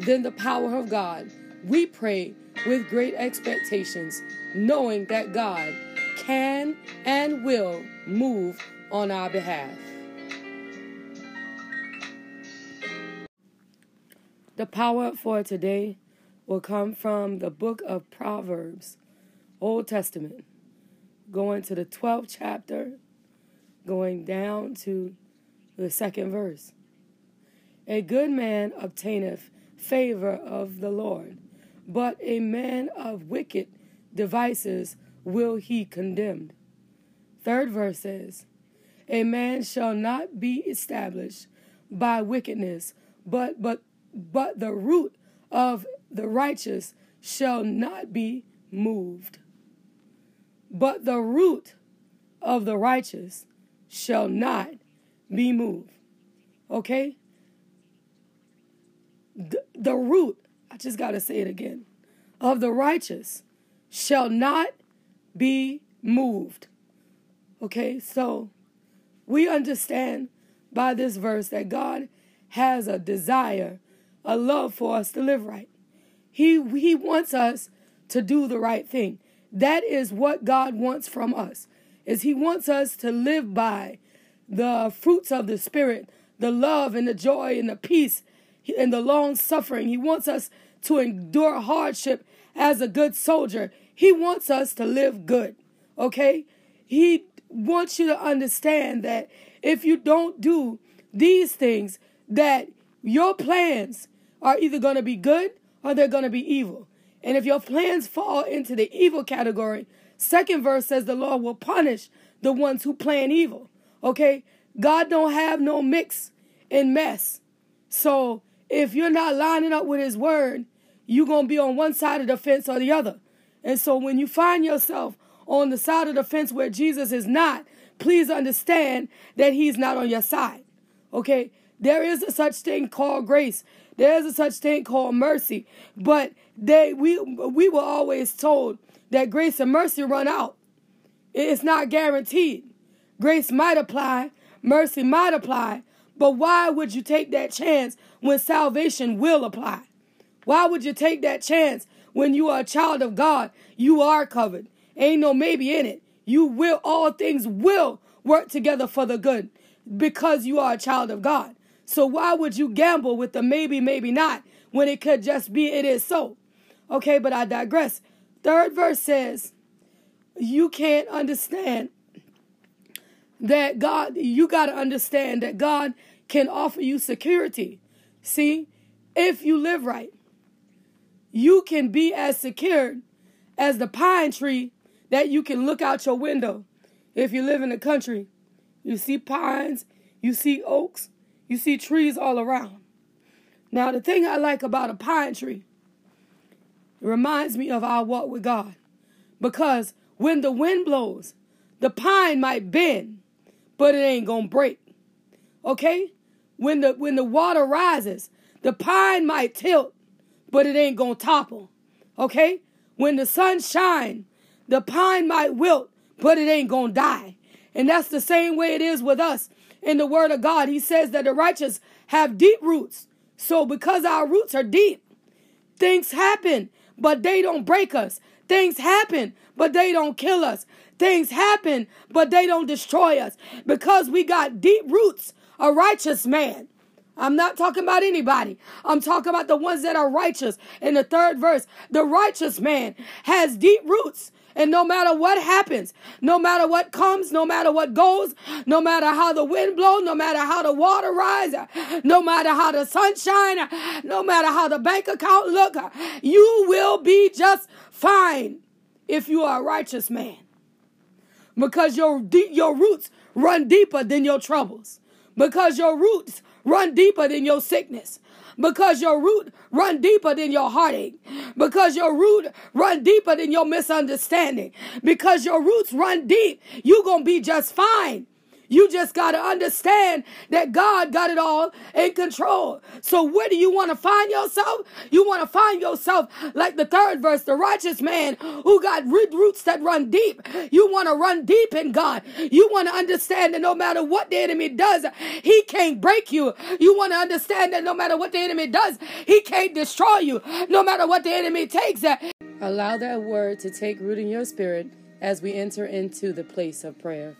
than the power of God. We pray with great expectations, knowing that God can and will move on our behalf. The power for today will come from the book of Proverbs, Old Testament, going to the 12th chapter, going down to the second verse. A good man obtaineth favor of the Lord, but a man of wicked devices will he condemn. Third verse says, A man shall not be established by wickedness, but but but the root of the righteous shall not be moved. But the root of the righteous shall not be moved. Okay? The, root, I just got to say it again, of the righteous shall not be moved. Okay? So we understand by this verse that God has a desire, a love for us to live right. He, he wants us to do the right thing. That is what God wants from us. Is he wants us to live by the fruits of the Spirit, the love and the joy and the peace and the long suffering. He wants us to endure hardship as a good soldier. He wants us to live good, okay? He wants you to understand that if you don't do these things, that your plans are either going to be good or they're going to be evil. And if your plans fall into the evil category, second verse says the Lord will punish the ones who plan evil. Okay? God don't have no mix and mess. So if you're not lining up with his word, you're going to be on one side of the fence or the other. And so when you find yourself on the side of the fence where Jesus is not, please understand that he's not on your side. Okay? There is a such thing called grace. There is a such thing called mercy. But they we we were always told that grace and mercy run out. It's not guaranteed. Grace might apply, mercy might apply, but why would you take that chance when salvation will apply? Why would you take that chance when you are a child of God? You are covered. Ain't no maybe in it. You will, all things will work together for the good because you are a child of God. So why would you gamble with the maybe, maybe not when it could just be it is so? Okay, but I digress. Third verse says, You can't understand that God, you got to understand that God can offer you security. See, if you live right, you can be as secured as the pine tree that you can look out your window. If you live in the country, you see pines, you see oaks, you see trees all around. Now, the thing I like about a pine tree, it reminds me of our walk with God. Because when the wind blows, the pine might bend, but it ain't gonna break. Okay? When the when the water rises, the pine might tilt, but it ain't gonna topple. Okay? When the sun shines, the pine might wilt, but it ain't gonna die. And that's the same way it is with us. In the word of God, he says that the righteous have deep roots. So because our roots are deep, things happen, but they don't break us. Things happen, but they don't kill us. Things happen, but they don't destroy us because we got deep roots. A righteous man. I'm not talking about anybody. I'm talking about the ones that are righteous. In the third verse, the righteous man has deep roots. And no matter what happens, no matter what comes, no matter what goes, no matter how the wind blows, no matter how the water rise, no matter how the sun shine, no matter how the bank account look, you will be just fine if you are a righteous man because your your roots run deeper than your troubles because your roots run deeper than your sickness. Because your root run deeper than your heartache, because your root run deeper than your misunderstanding, because your roots run deep, you to be just fine. You just got to understand that God got it all in control. So, where do you want to find yourself? You want to find yourself like the third verse, the righteous man who got roots that run deep. You want to run deep in God. You want to understand that no matter what the enemy does, he can't break you. You want to understand that no matter what the enemy does, he can't destroy you. No matter what the enemy takes. that Allow that word to take root in your spirit as we enter into the place of prayer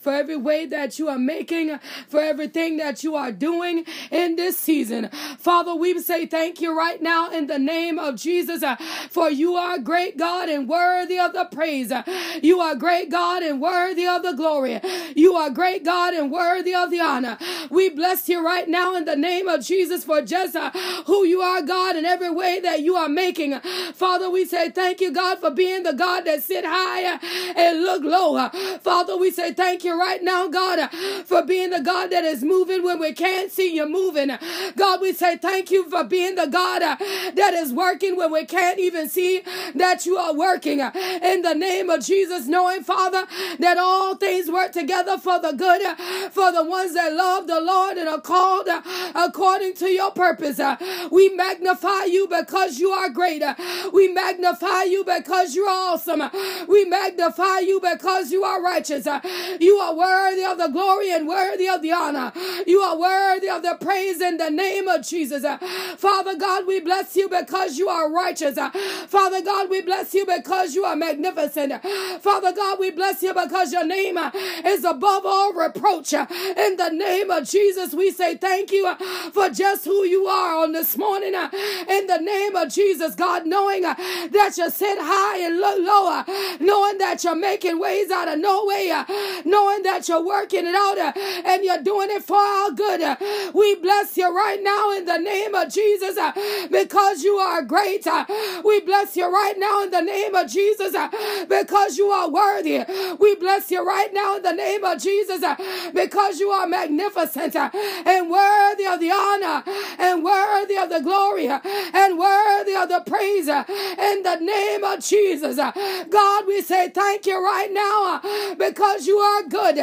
for every way that you are making, for everything that you are doing in this season. Father, we say thank you right now in the name of Jesus, uh, for you are great God and worthy of the praise. You are great God and worthy of the glory. You are great God and worthy of the honor. We bless you right now in the name of Jesus for just uh, who you are, God, in every way that you are making. Father, we say thank you, God, for being the God that sit high and look low. Father, we say thank you right now, God, for being the God that is moving when we can't see you moving. God, we say thank you for being the God that is working when we can't even see that you are working. In the name of Jesus, knowing, Father, that all things work together for the good, for the ones that love the Lord and are called according to your purpose. We magnify you because you are greater. We magnify you because you are awesome. We magnify you because you are righteous. You are worthy of the glory and worthy of the honor. You are worthy of the praise in the name of Jesus. Father God, we bless you because you are righteous. Father God, we bless you because you are magnificent. Father God, we bless you because your name is above all reproach. In the name of Jesus, we say thank you for just who you are on this morning. In the name of Jesus, God, knowing that you sit high and look lower, knowing that you're making ways out of no way, knowing that you're working it out uh, and you're doing it for our good. Uh, we bless you right now in the name of Jesus uh, because you are great. Uh, we bless you right now in the name of Jesus uh, because you are worthy. We bless you right now in the name of Jesus uh, because you are magnificent and worthy of the honor and worthy of the glory and worthy of the praise in the name of Jesus. God, we say thank you right now because you are good.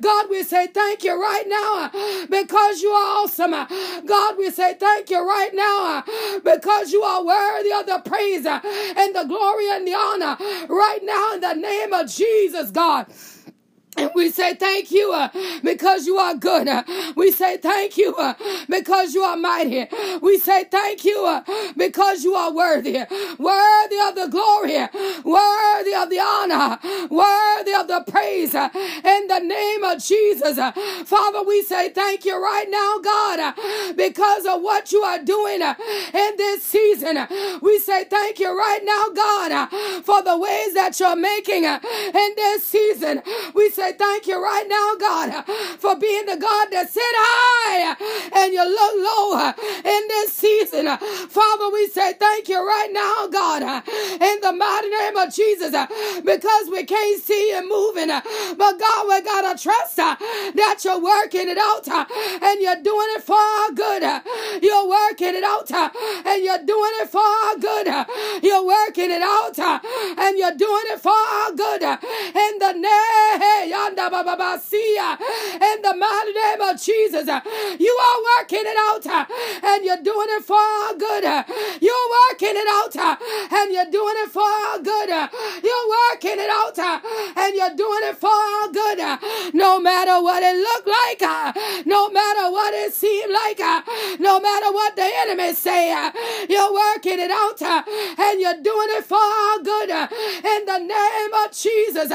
God, we say thank you right now uh, because you are awesome. Uh, God, we say thank you right now uh, because you are worthy of the praise and the glory and the honor right now in the name of Jesus, God. And we say thank you uh, because you are good. Uh, we say thank you uh, because you are mighty. We say thank you uh, because you are worthy. Worthy of the glory. Worthy of the honor. Worthy of the praise. Uh, in the name of Jesus. Uh, Father, we say thank you right now, God, because of what you are doing in this season. We say thank you right now, God, for the ways that you're making in this season. We say say thank you right now, God, for being the God that sit high and you look low in this season. Father, we say thank you right now, God, in the mighty name of Jesus, because we can't see you moving. But God, we gotta trust that you're working it out and you're doing it for our good. You're working it out and you're doing it for our good. You're working it out and you're doing it for our good. In the name in the mighty name of Jesus. You are working it out and you're doing it for our good. You're working it out and you're doing it for our good. You're working it out and you're doing it for our good. No matter what it look like, no matter what it seem like, no matter what the enemy say, you're working it out and you're doing it for our good. In the name of Jesus,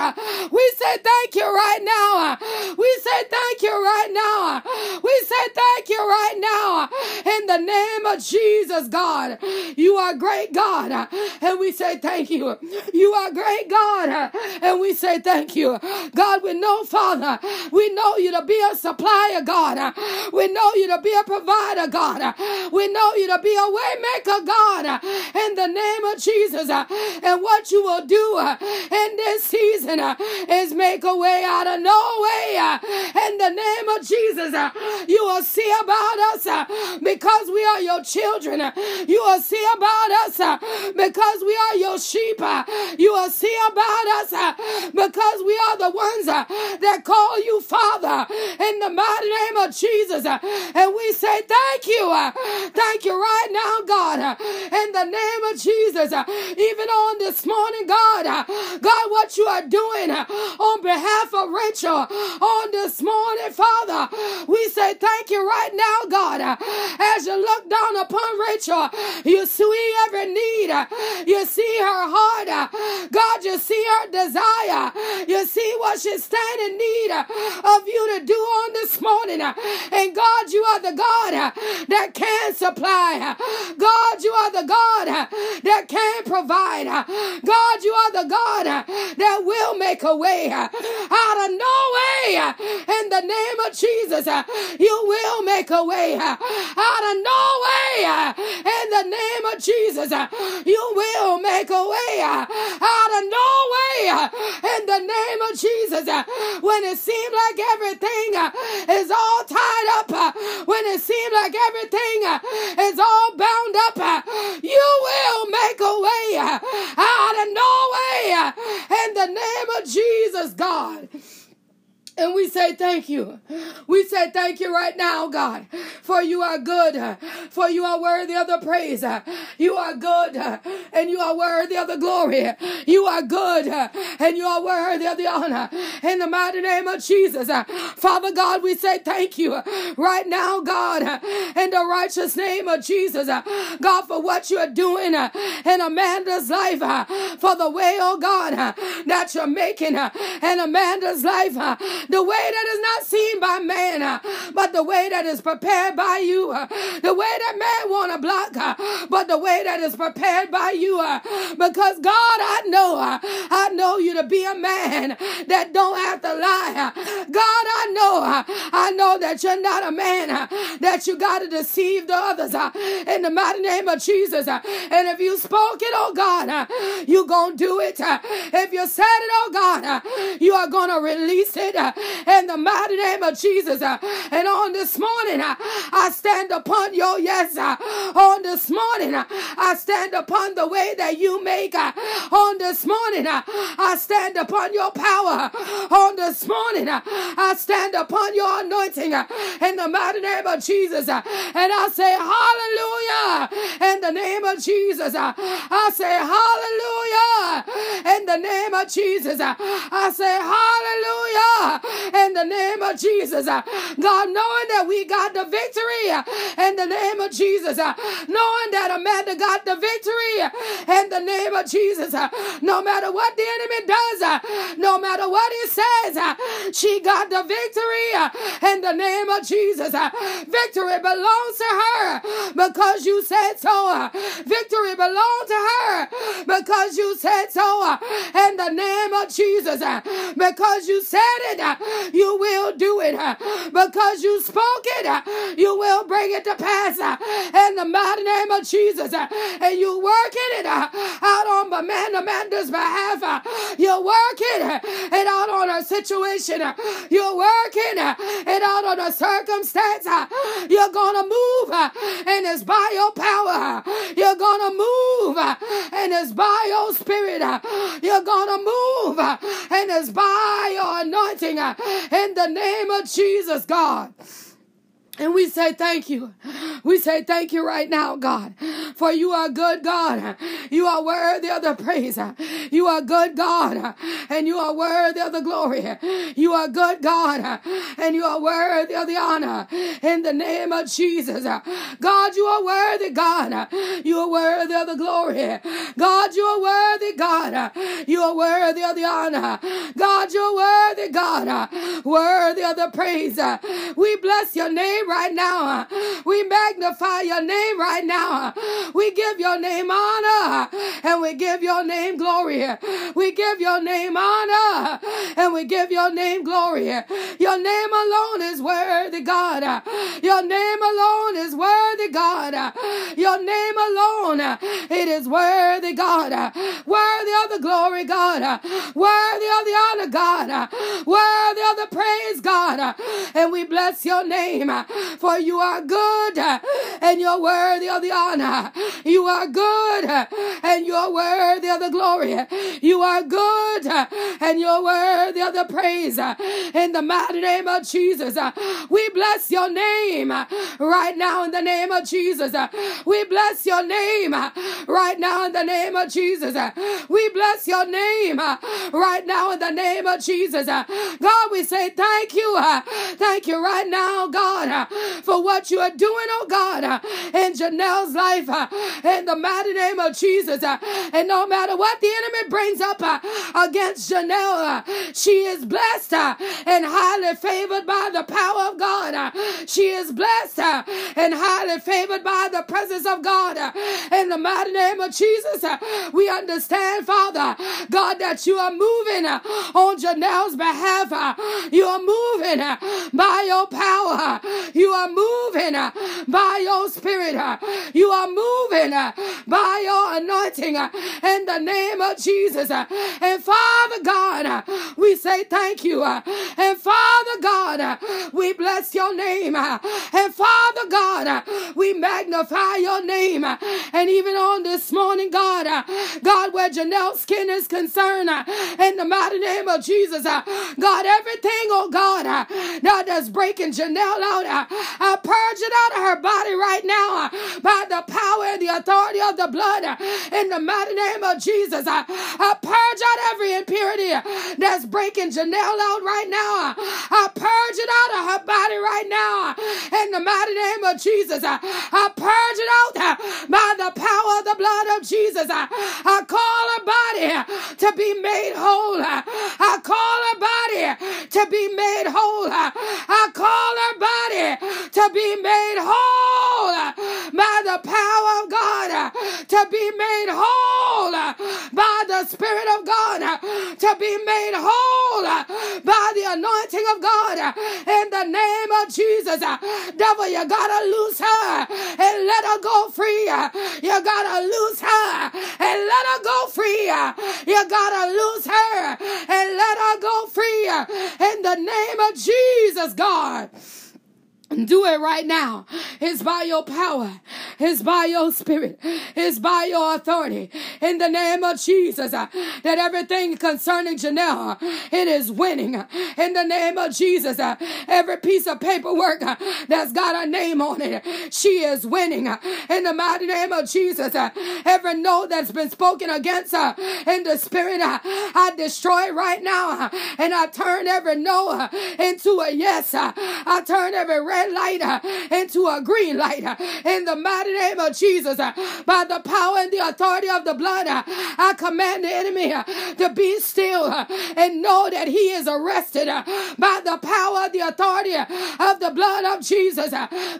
we say thank you right now. We say thank you right now. We say thank you right now. In the name of Jesus. Jesus, God. You are great, God. And we say thank you. You are great, God. And we say thank you. God, we know, Father, we know you to be a supplier, God. We know you to be a provider, God. We know you to be a waymaker, God. In the name of Jesus. And what you will do in this season is make a way out of no way. Uh, in the name of Jesus, uh, you will see about us uh, because we are your children. You will see about us because we are your sheep. You will see about us because we are the ones that call you Father in the mighty name of Jesus. And we say thank you. Thank you right now, God, in the name of Jesus. Even on this morning, God, God, what you are doing on behalf of Rachel on this morning, Father, we say thank you right now, God, as you look down upon Rachel. You see every need, you see her heart, God, you see her desire, you see what she's standing in need of you to do on this morning. And God, you are the God that can supply. God, you are the God that can provide. God, you are the God that will make a way out of no way. In the name of Jesus, you will make a way out of no way. In the name of Jesus, you will make a way out of no way. In the name of Jesus, when it seems like everything is all tied up, when it seems like everything is all bound up, you will make a way out of no way. In the name of Jesus, God. And we say thank you. We say thank you right now, God, for you are good, for you are worthy of the praise. You are good, and you are worthy of the glory. You are good, and you are worthy of the honor. In the mighty name of Jesus, Father God, we say thank you right now, God, in the righteous name of Jesus, God, for what you are doing in Amanda's life, for the way, oh God, that you're making in Amanda's life the way that is not seen by man, uh, but the way that is prepared by you, uh, the way that man want to block, uh, but the way that is prepared by you. Uh, because God, I know, uh, I know you to be a man that don't have to lie. Uh, God, I know, I know that you're not a man that you got to deceive the others in the mighty name of Jesus. And if you spoke it, oh God, you to do it. If you said it, oh God, you are to release it in the mighty name of Jesus. Uh, and on this morning, uh, I stand upon your yes. Uh, on this morning, uh, I stand upon the way that you make. Uh, on this morning, uh, I stand upon your power. On this morning, I stand upon your anointing in the mighty name of Jesus. And I say, Hallelujah. In the name of Jesus. I say, Hallelujah. In the name of Jesus. I say, Hallelujah in the name of Jesus. Uh, God, knowing that we got the victory uh, in the name of Jesus, uh, knowing that Amanda got the victory uh, in the name of Jesus, uh, no matter what the enemy does, uh, no matter what he says, she got the victory in the name of Jesus. Victory belongs to her because you said so. Victory belongs to her because you said so in the name of Jesus. Because you said it, Uh, you will do it uh, because you spoke it. Uh, you will bring it to pass the mighty name of Jesus. Uh, and you're working it out on Amanda Amanda's behalf. Uh, you're working it out on her situation. You're working it out on a circumstance. Uh, you're gonna move, and it's by your power. You're gonna move, and it's by your spirit. You're gonna move, and it's by your anointing in the name of Jesus, God. And we say thank you. We say thank you right now, God, for you are good, God. You are worthy of the praise. You are good, God, and you are worthy of the glory. You are good, God, and you are worthy of the honor. In the name of Jesus, God, you are worthy, God. You are worthy of the glory. God, you are worthy, God. You are worthy of the honor. God, you are worthy, God. Worthy of the praise. We bless your name right now. We magnify your name right now. We give your name honor and we give your name glory. We give your name honor and we give your name glory. Your name alone is worthy, God. Your name alone is worthy, God. Your name alone, it is worthy, God. Worthy of the glory, God. Worthy of the honor, God. Worthy of the praise, God. And we bless your name, for you are good and you're worthy of the honor. You are good and you're worthy of the glory. You are good and you're worthy of the praise. In the mighty name of Jesus, we bless your name right now in the name of Jesus. Uh, we bless your name uh, right now in the name of Jesus. Uh, we bless your name right now in the name of Jesus. God, we say thank you. Thank you right now, God, for what you are doing, oh God, in Janelle's life in the mighty name of Jesus. And no matter what the enemy brings up against Janelle, she is blessed and highly favored by the power of God. She is blessed and highly favored by the presence of God. In the mighty name of Jesus, we understand, Father, God, that you are moving on Janelle's behalf. You are moving by your power. You are moving by your spirit. You are moving by your anointing in the name of Jesus. And Father God, we say thank you. And Father God, we bless your name. And Father God, we magnify your name. And even on this morning, God, God, where Janelle's skin is concerned, in the mighty name of Jesus, God, everything, oh God, now that's breaking Janelle out, I purge it out of her body right now by the power and the authority of the blood in the mighty name of Jesus. I purge out every impurity that's breaking Janelle out right now. I purge it out of her body right now in the mighty name of Jesus. I purge it out uh, by the power of the blood of Jesus. Uh, I call her body to be made whole. Uh, I call her body to be made whole. I call her body to be made whole by power of God, uh, to be made whole uh, by the Spirit of God, uh, to be made whole by the anointing of God in the name of Jesus. Devil, you gotta loose her and let her go free. You gotta loose her and let her go free. You gotta loose her and let her go free in the name of Jesus, God. Do it right now. It's by your power. It's by your spirit. It's by your authority. In the name of Jesus, uh, that everything concerning Janelle, uh, it is winning. In the name of Jesus, uh, every piece of paperwork uh, that's got a name on it, she is winning. In the mighty name of Jesus, uh, every note that's been spoken against her in the spirit, uh, I destroy right now. and I turn every no into a yes. I turn every red light uh, into a green light uh, in the mighty name of Jesus. Uh, by the power and the authority of the blood, uh, I command the enemy uh, to be still uh, and know that he is arrested by the power the authority of the blood of Jesus.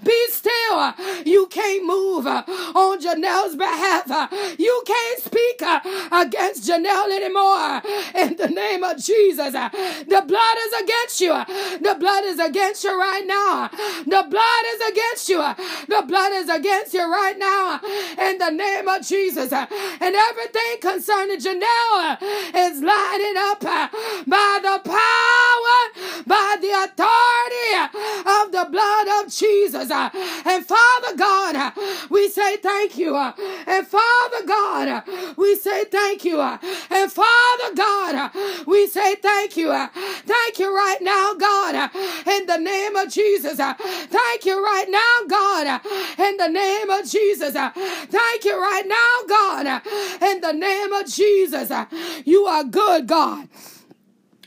Be still. You can't move on Janelle's behalf. You can't speak against Janelle anymore in the name of Jesus. The blood is against you. The blood is against you right now. The blood is against you. The blood is against you right now in the name of Jesus. And everything concerning Janelle is lining up by the power, by the authority of the blood of Jesus. And Father God, we say thank you. And Father God, we say thank you. And Father God, we say thank you. Thank you right now, God, in the name of Jesus. Thank you right now, God, in the name of Jesus. Thank you right now, God, in the name of Jesus. You are good, God.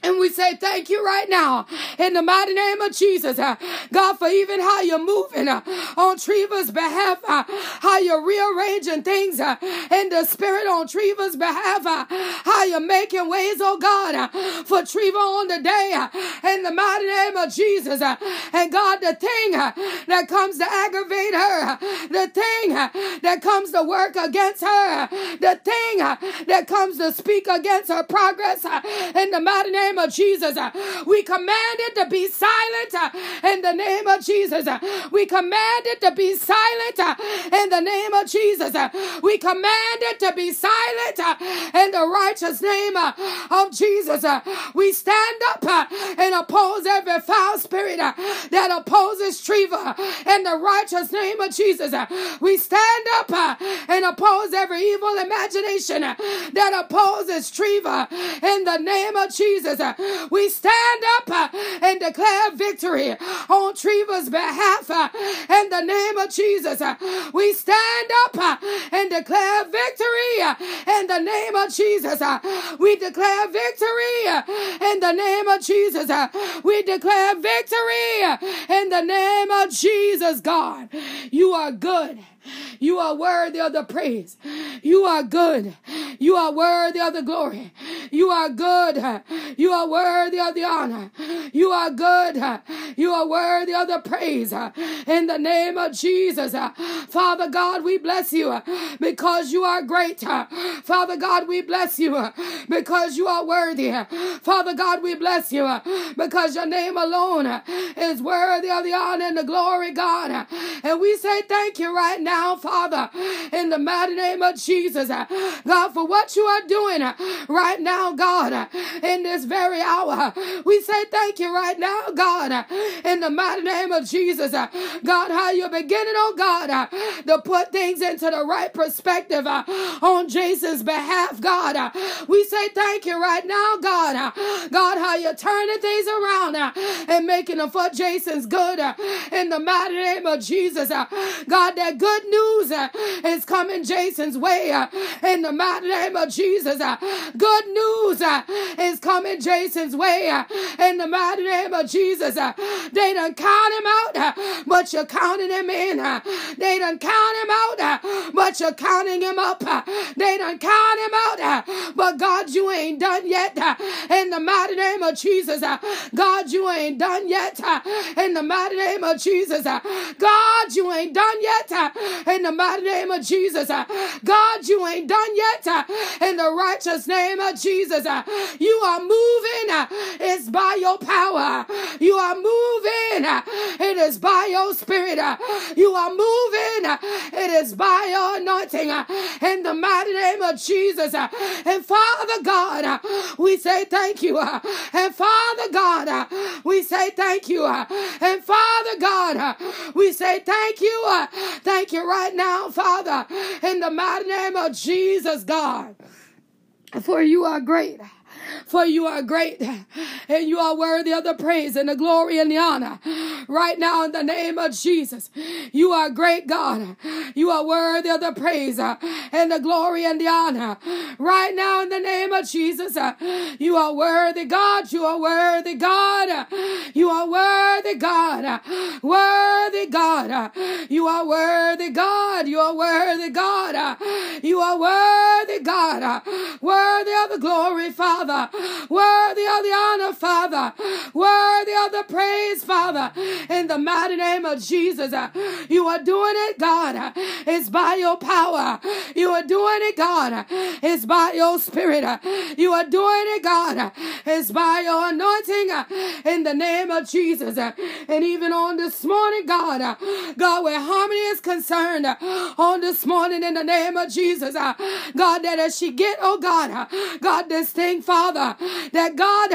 And we say thank you right now in the mighty name of Jesus, uh, God, for even how you're moving uh, on Treva's behalf, uh, how you're rearranging things uh, in the spirit on Treva's behalf, uh, how you're making ways, oh God, uh, for Treva on the day in the mighty name of Jesus. and God, the thing that comes to aggravate her, the thing that comes to work against her, the thing that comes to speak against her progress in the mighty name name of Jesus. Uh, we command it to be silent uh, in the name of Jesus. Uh, we command it to be silent uh, in the name of Jesus. Uh, we command it to be silent in the righteous name of Jesus. Uh, we stand up and oppose every foul spirit that opposes Treva in the righteous name of Jesus. We stand up and oppose every evil imagination that opposes Treva in the name of Jesus. Uh, we stand up uh, and declare victory on Treva's behalf uh, in the name of Jesus. Uh, we stand up uh, and declare victory uh, in the name of Jesus. We declare victory in the name of Jesus. We declare victory in the name of Jesus, God. You are good. You are worthy of the praise. You are good. You are worthy of the glory. You are good. You are worthy of the honor. You are good. You are worthy of the praise. In the name of Jesus. Father God, we bless you because you are great. Father God, we bless you because you are worthy. Father God, we bless you because your name alone is worthy of the honor and the glory, God. And we say thank you right now, Father, in the mighty name of Jesus. Uh, God, for what you are doing uh, right now, God, uh, in this very hour. We say thank you right now, God, in the mighty name of Jesus. God, how you're beginning, oh God, to put things into the right perspective on Jason's behalf, God. We say thank you right now, God. God, how you're turning things around and making them for Jason's good in the mighty name of Jesus. God, that good news uh, is coming Jason's way uh, in the mighty name of Jesus. Uh, good news is coming Jason's way in the mighty name of Jesus. They done count him out, but you're counting him in. They done count him out, but you're counting him up. They done count him out, but God, you ain't done yet. In the mighty name of Jesus, God, you ain't done yet. In the mighty name of Jesus, God, you ain't done yet. In the mighty name of Jesus, uh, God, you ain't done yet. Uh, in the righteous name of Jesus, uh, you are moving. It's by your power. You are moving. It is by your spirit. You are moving. It is by your anointing. In the mighty name of Jesus. And Father God, we say thank you. And Father God, we say thank you. And Father God, we say thank you. Thank you right now, Father, in the mighty name of Jesus, God. For you are great for you are great and you are worthy of the praise and the glory and the honor. Right now, in the name of Jesus, you are great, God. You are worthy of the praise and the glory and the honor. Right now, in the name of Jesus, you are worthy, God. You are worthy, God. You are worthy, God. Worthy, God. You are worthy, God. You are worthy, God. You are worthy, God. Worthy of the glory, Father. Worthy of the honor, Father. Worthy of the praise, Father. In the mighty name of Jesus, uh, you are doing it, God. It's by your power. You are doing it, God. It's by your spirit. You are doing it, God. It's by your anointing in the name of Jesus. And even on this morning, God, God, where harmony is concerned, on this morning in the name of Jesus, God, that as she get, oh God, God, this thing, Father. That God,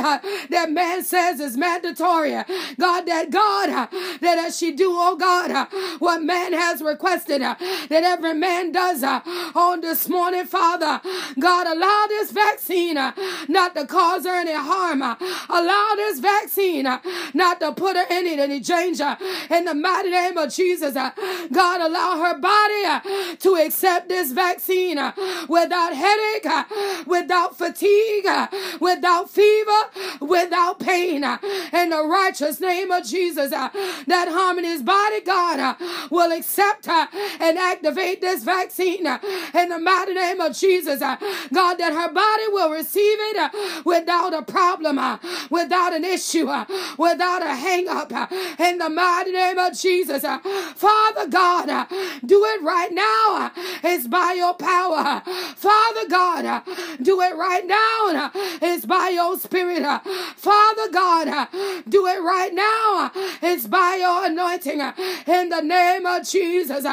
that man says is mandatory. God, that God, that as she do, oh God, what man has requested, that every man does on this morning, Father. God, allow this vaccine not to cause her any harm. Allow this vaccine uh, not to put her in any danger. In the mighty name of Jesus, uh, God, allow her body uh, to accept this vaccine without headache, without fatigue, without fever, without pain. In the righteous name of Jesus, that harmony's body, God, will accept and activate this vaccine in the mighty name of Jesus. God, that her body will receive it without a problem, without an issue, uh, without a hang up. Uh, in the mighty name of Jesus. Uh. Father God, do it right now. It's by your power. Father God, do it right now. It's by your spirit. Father God, do it right now. It's by your anointing. In the name of Jesus.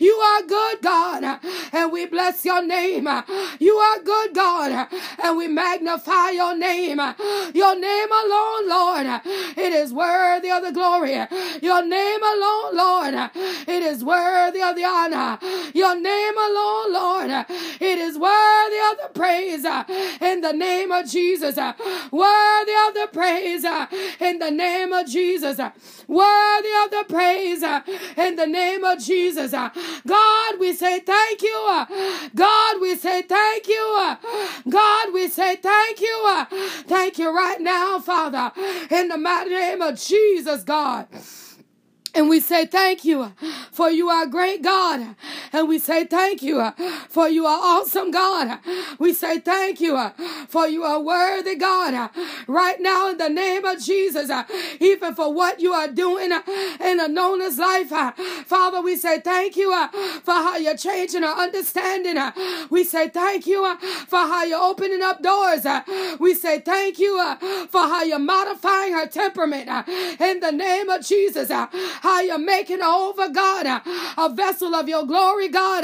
You are good, God, and we bless your name. You are good, God, and we magnify your name. Your name alone, Lord, it is worthy of the glory. Your name alone, Lord, it is worthy of the honor. Your name alone, Lord, it is worthy of the praise in the name of Jesus. Worthy of the praise in the name of Jesus. Worthy of the praise in the name of Jesus. God, we say thank you. God, we say thank you. God, we say thank you. Thank you right now, Father, in the mighty name of Jesus, God. And we say thank you for you are great God. And we say thank you for you are awesome God. We say thank you for you are worthy God. Right now in the name of Jesus, even for what you are doing in Anona's life. Father, we say thank you for how you're changing our understanding. We say thank you for how you're opening up doors. We say thank you for how you're modifying her temperament in the name of Jesus how you're making over, God, a vessel of your glory, God,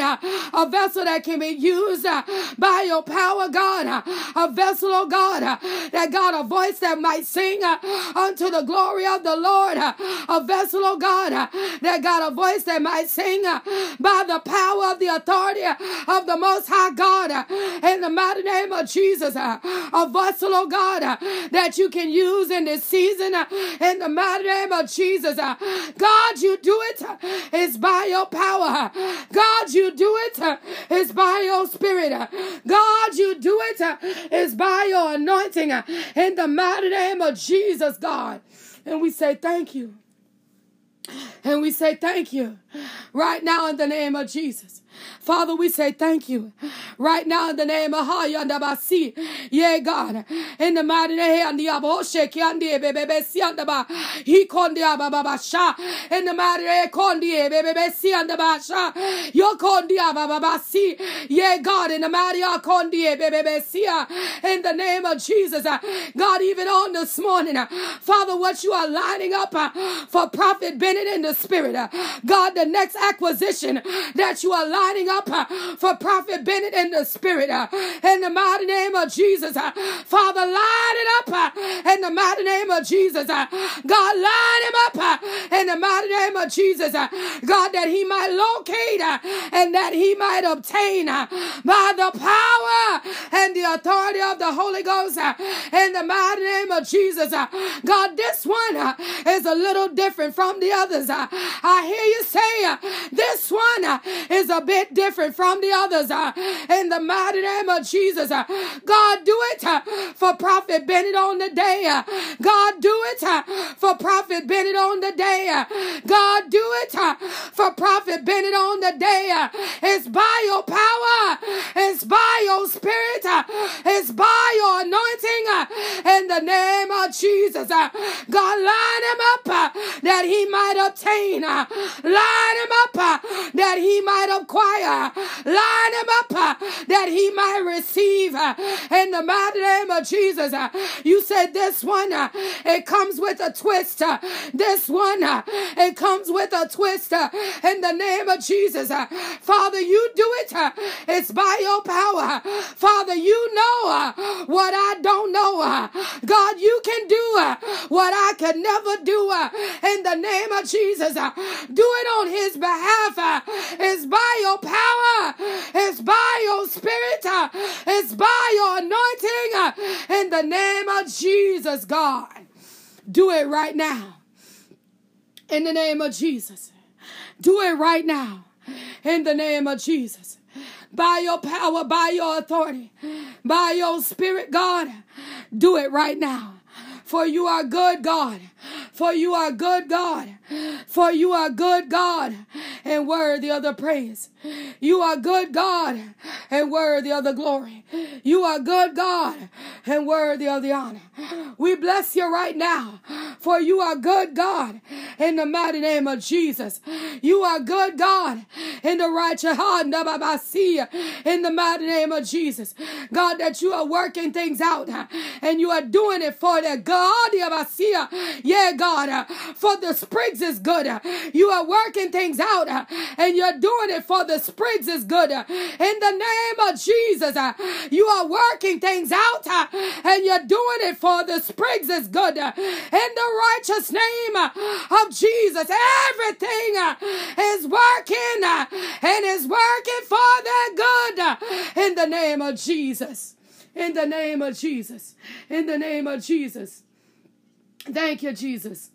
a vessel that can be used by your power, God, a vessel, oh God, that got a voice that might sing unto the glory of the Lord, a vessel, oh God, that got a voice that might sing by the power of the authority of the Most High God, in the mighty name of Jesus, a vessel, oh God, that you can use in this season, in the mighty name of Jesus. God, God, you do it is by your power. God, you do it is by your spirit. God, you do it is by your anointing in the mighty name of Jesus, God. And we say thank you. And we say thank you right now in the name of Jesus. Father, we say thank you right now in the name of Hayandabasi. Yeah, God. In the mighty name of Diaboshe Kiandi Bebe Siandaba. He kondia babasha. In the mighty name Kondi Bebe Siandabasha. Yo kondia babasi. Yeah, God, in the mighty Kondi Bebe Sia. In the name of Jesus. God, even on this morning, Father, what you are lining up uh, for Prophet Bennett in the spirit. Uh, God, the next acquisition that you are lining up uh, for Prophet Bennett in the spirit. Uh, in the mighty name of Jesus. Uh, Father, line it up uh, in the mighty name of Jesus. Uh, God, line him up uh, in the mighty name of Jesus. God, that he might locate and that he might obtain by the power and the authority of the Holy Ghost in the mighty name of Jesus. God, this one is a little different from the others. I hear you say this one is a bit different from the others. Uh, in the mighty name of Jesus. Uh, God, do it uh, for Prophet Bennett on the day. Uh, God, do it uh, for Prophet Bennett on the day. Uh, God, do it uh, for Prophet Bennett on the day. Uh, it's by your power. It's by your spirit. Uh, it's by your anointing. Uh, in the name of Jesus. Uh, God, line him up uh, that he might obtain. Uh, line him up uh, that he might acquire Line him up uh, that he might receive uh, in the mighty name of Jesus. Uh, you said this one, uh, it comes with a twist. Uh, this one, uh, it comes with a twist in the name of Jesus. Father, you do it. It's by your power. Father, you know what I don't know. God, you can do what I could never do in the name of Jesus. Do it on his behalf. It's by your power. It's by your spirit. It's by your anointing. In the name of Jesus, God. Do it right now. In the name of Jesus. Do it right now. In the name of Jesus. by your power, by your authority, by your spirit, God. Do it right now. For you are good, God. For you are good, God. For you are good, God, and worthy of the praise. You are good, God, and worthy of the glory. You are good, God, and worthy of the honor. We bless you right now, for you are good, God, in the mighty name of Jesus. You are good, God, in the righteous heart, of in the mighty name of Jesus. God, that you are working things out uh, and you are doing it for the God, of Abbasia. Uh, yeah, God, uh, for the is good. You are working things out and you're doing it for the sprigs is good. In the name of Jesus, you are working things out and you're doing it for the sprigs is good. In the righteous name of Jesus, everything is working and is working for the good. In the name of Jesus. In the name of Jesus. In the name of Jesus. Thank you, Jesus.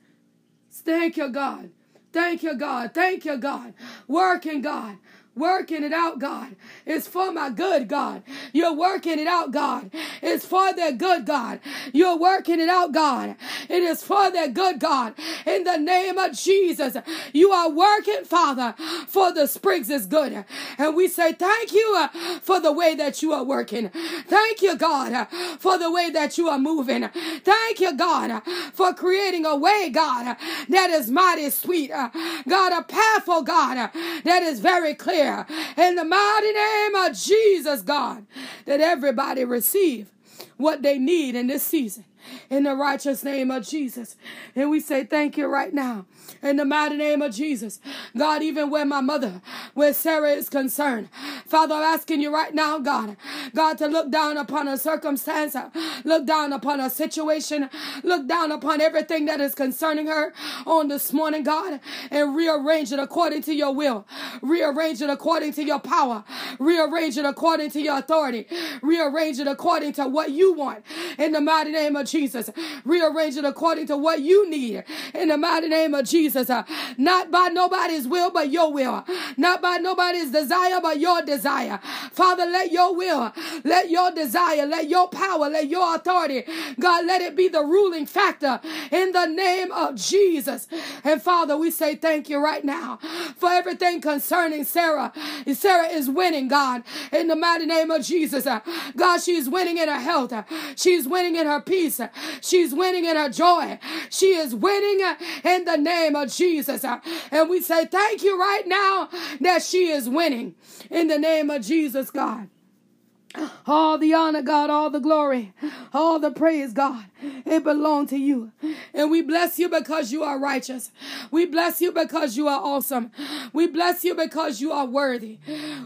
Thank you, God. Thank you, God. Thank you, God. Working, God working it out, God. It's for my good, God. You're working it out, God. It's for their good, God. You're working it out, God. It is for their good, God. In the name of Jesus, you are working, Father, for the springs is good. And we say thank you uh, for the way that you are working. Thank you, God, uh, for the way that you are moving. Thank you, God, uh, for creating a way, God, that is mighty sweet. God, a path, oh God, that is very clear in the mighty name of Jesus, God, that everybody receive what they need in this season in the righteous name of Jesus. And we say thank you right now in the mighty name of Jesus. God, even where my mother, where Sarah is concerned, Father, I'm asking you right now, God, God, to look down upon a circumstance, uh, look down upon a situation, look down upon everything that is concerning her on this morning, God, and rearrange it according to your will, rearrange it according to your power, rearrange it according to your authority, rearrange it according to what you want in the mighty name of Jesus. Rearrange it according to what you need in the mighty name of Jesus. Uh, not by nobody's will, but your will. Not by nobody's desire, but your desire. Father, let your will, let your desire, let your power, let your authority, God, let it be the ruling factor in the name of Jesus. And Father, we say thank you right now for everything concerning Sarah. Sarah is winning, God, in the mighty name of Jesus. Uh, God, she's winning in her health. Uh, she's winning in her peace. She's winning in her joy. She is winning in the name of Jesus. And we say thank you right now that she is winning in the name of Jesus, God. All the honor, God, all the glory, all the praise, God, it belongs to you. And we bless you because you are righteous. We bless you because you are awesome. We bless you because you are worthy.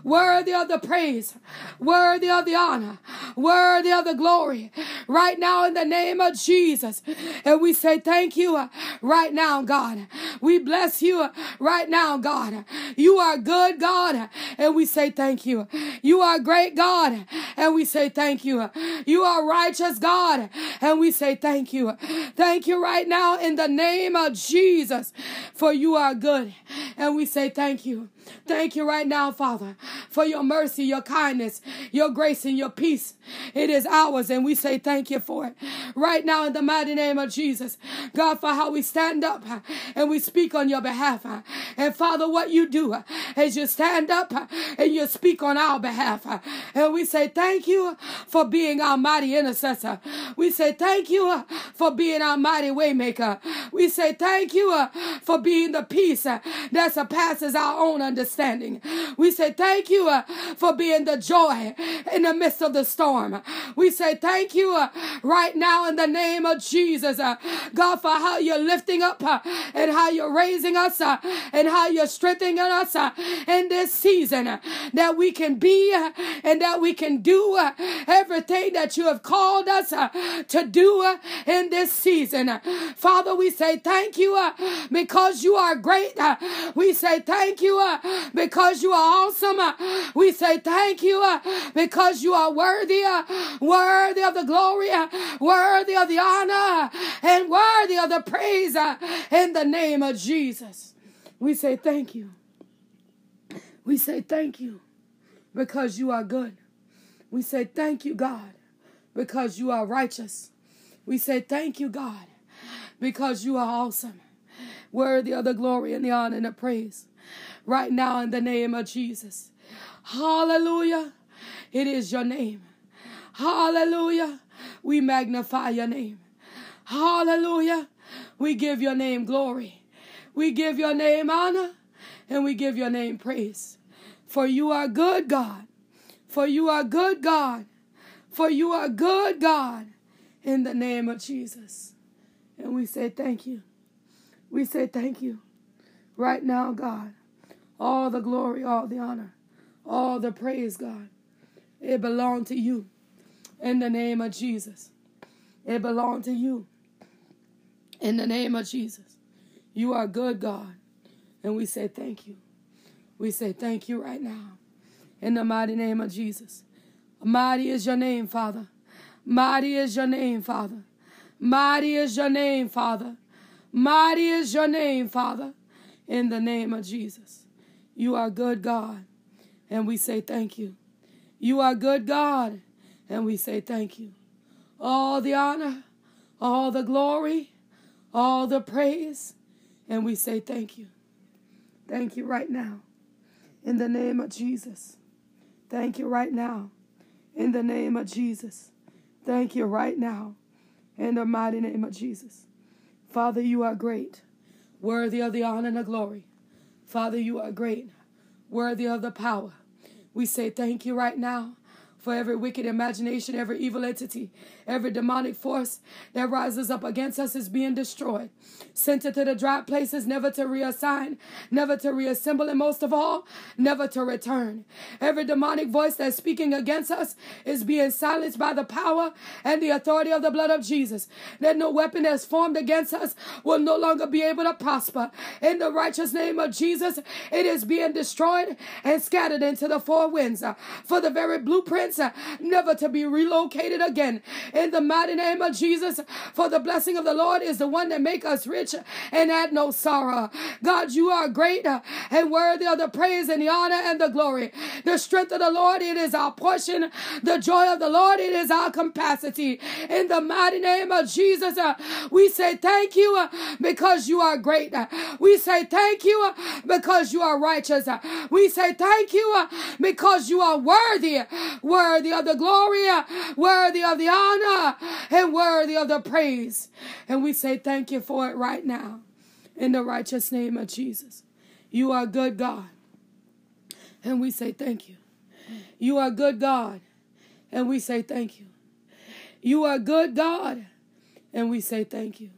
Worthy of the praise, worthy of the honor, worthy of the glory. Right now, in the name of Jesus. And we say thank you right now, God. We bless you right now, God. You are good, God. And we say thank you. You are great, God and we say thank you. You are righteous, God, and we say thank you. Thank you right now in the name of Jesus, for you are good, and we say thank you. Thank you right now, Father, for your mercy, your kindness, your grace, and your peace. It is ours, and we say thank you for it. Right now, in the mighty name of Jesus, God, for how we stand up uh, and we speak on your behalf. Uh, and Father, what you do uh, is you stand up and you speak on our behalf. And we say thank you for being our mighty intercessor. We say thank you for being our mighty waymaker. We say thank you for being the peace that surpasses our own understanding. We say thank you uh, for being the joy in the midst of the storm. We say thank you uh, right now in the name of Jesus, uh, God, for how you're lifting up uh, and how you're raising us uh, and how you're strengthening us uh, in this season that we can be and that we can do everything that you have called us to do in this season. Father, we say thank you because you are great. We say thank you because you are awesome. Uh, we say thank you uh, because you are worthy, uh, worthy of the glory, worthy of the honor, and worthy of the praise in the name of Jesus. We say thank you. We say thank you. because you are good. We say thank you, God, because you are righteous. We say thank you, God, because you are awesome, worthy of the glory and the honor and the praise. Right now, in the name of Jesus. Hallelujah. It is your name. Hallelujah. We magnify your name. Hallelujah. We give your name glory. We give your name honor and we give your name praise. For you are good, God. For you are good, God. For you are good, God. In the name of Jesus. And we say thank you. We say thank you. Right now, God. All the glory, all the honor, all the praise, God. It belongs to you. In the name of Jesus. It belongs to you. In the name of Jesus. You are good, God. And we say thank you. We say thank you right now. In the mighty name of Jesus. Mighty is your name, Father. Mighty is your name, Father. Mighty is your name, Father. Mighty is your name, Father. In the name of Jesus. You are good, God. And we say thank you. You are good, God. And we say thank you. All the honor, all the glory, all the praise. And we say thank you. Thank you right now. In the name of Jesus. Thank you right now. In the name of Jesus. Thank you right now. In the mighty name of Jesus. Father, you are great, worthy of the honor and the glory. Father, you are great, worthy of the power. We say thank you right now for every wicked imagination, every evil entity, every demonic force that rises up against us is being destroyed. Sent it to the dry places, never to reassign, never to reassemble, and most of all, never to return. Every demonic voice that's speaking against us is being silenced by the power and the authority of the blood of Jesus. That no weapon that's formed against us will no longer be able to prosper. In the righteous name of Jesus, it is being destroyed and scattered into the four winds. Uh, for the very blueprint never to be relocated again. In the mighty name of Jesus, for the blessing of the Lord is the one that make us rich and add no sorrow. God, you are great and worthy of the praise and the honor and the glory. The strength of the Lord, it is our portion. The joy of the Lord, it is our capacity. In the mighty name of Jesus, we say thank you because you are great. We say thank you because you are righteous. We say thank you because you are worthy. worthy worthy of the glory, worthy of the honor, and worthy of the praise. And we say thank you for it right now in the righteous name of Jesus. You are good God. And we say thank you. You are good God. And we say thank you. You are good God. And we say thank you.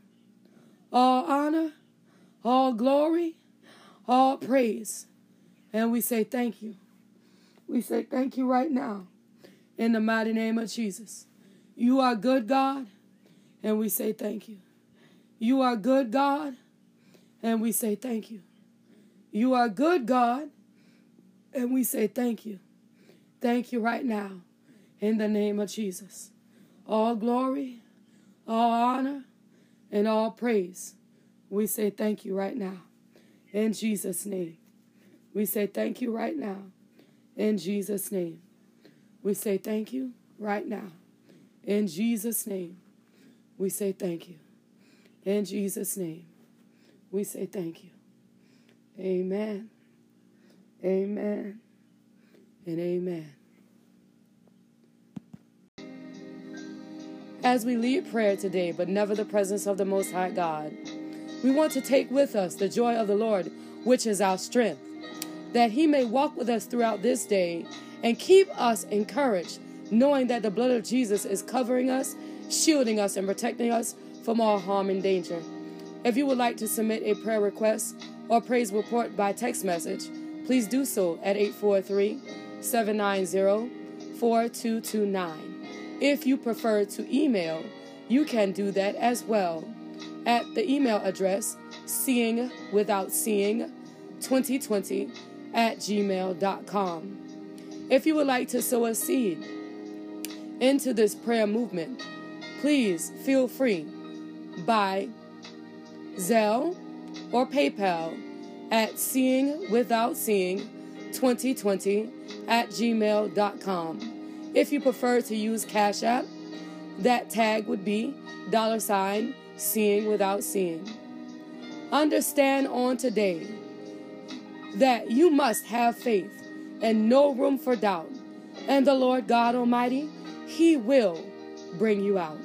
All honor, all glory, all praise. And we say thank you. We say thank you right now in the mighty name of Jesus. You are good, God, and we say thank you. You are good, God, and we say thank you. You are good, God, and we say thank you. Thank you right now in the name of Jesus. All glory, all honor, and all praise. We say thank you right now in Jesus' name. We say thank you right now in Jesus' name. We say thank you right now. In Jesus' name, we say thank you. In Jesus' name, we say thank you. Amen. Amen. And amen. As we lead prayer today, but never the presence of the Most High God, we want to take with us the joy of the Lord, which is our strength, that He may walk with us throughout this day and keep us encouraged, knowing that the blood of Jesus is covering us, shielding us, and protecting us from all harm and danger. If you would like to submit a prayer request or praise report by text message, please do so at 843 790 4229. If you prefer to email, you can do that as well at the email address seeing without seeing 2020 at gmail.com. If you would like to sow a seed into this prayer movement, please feel free by Zelle or PayPal at seeing without seeing 2020 at gmail.com. If you prefer to use Cash App, that tag would be dollar sign seeing without seeing. Understand on today that you must have faith and no room for doubt. And the Lord God Almighty, He will bring you out.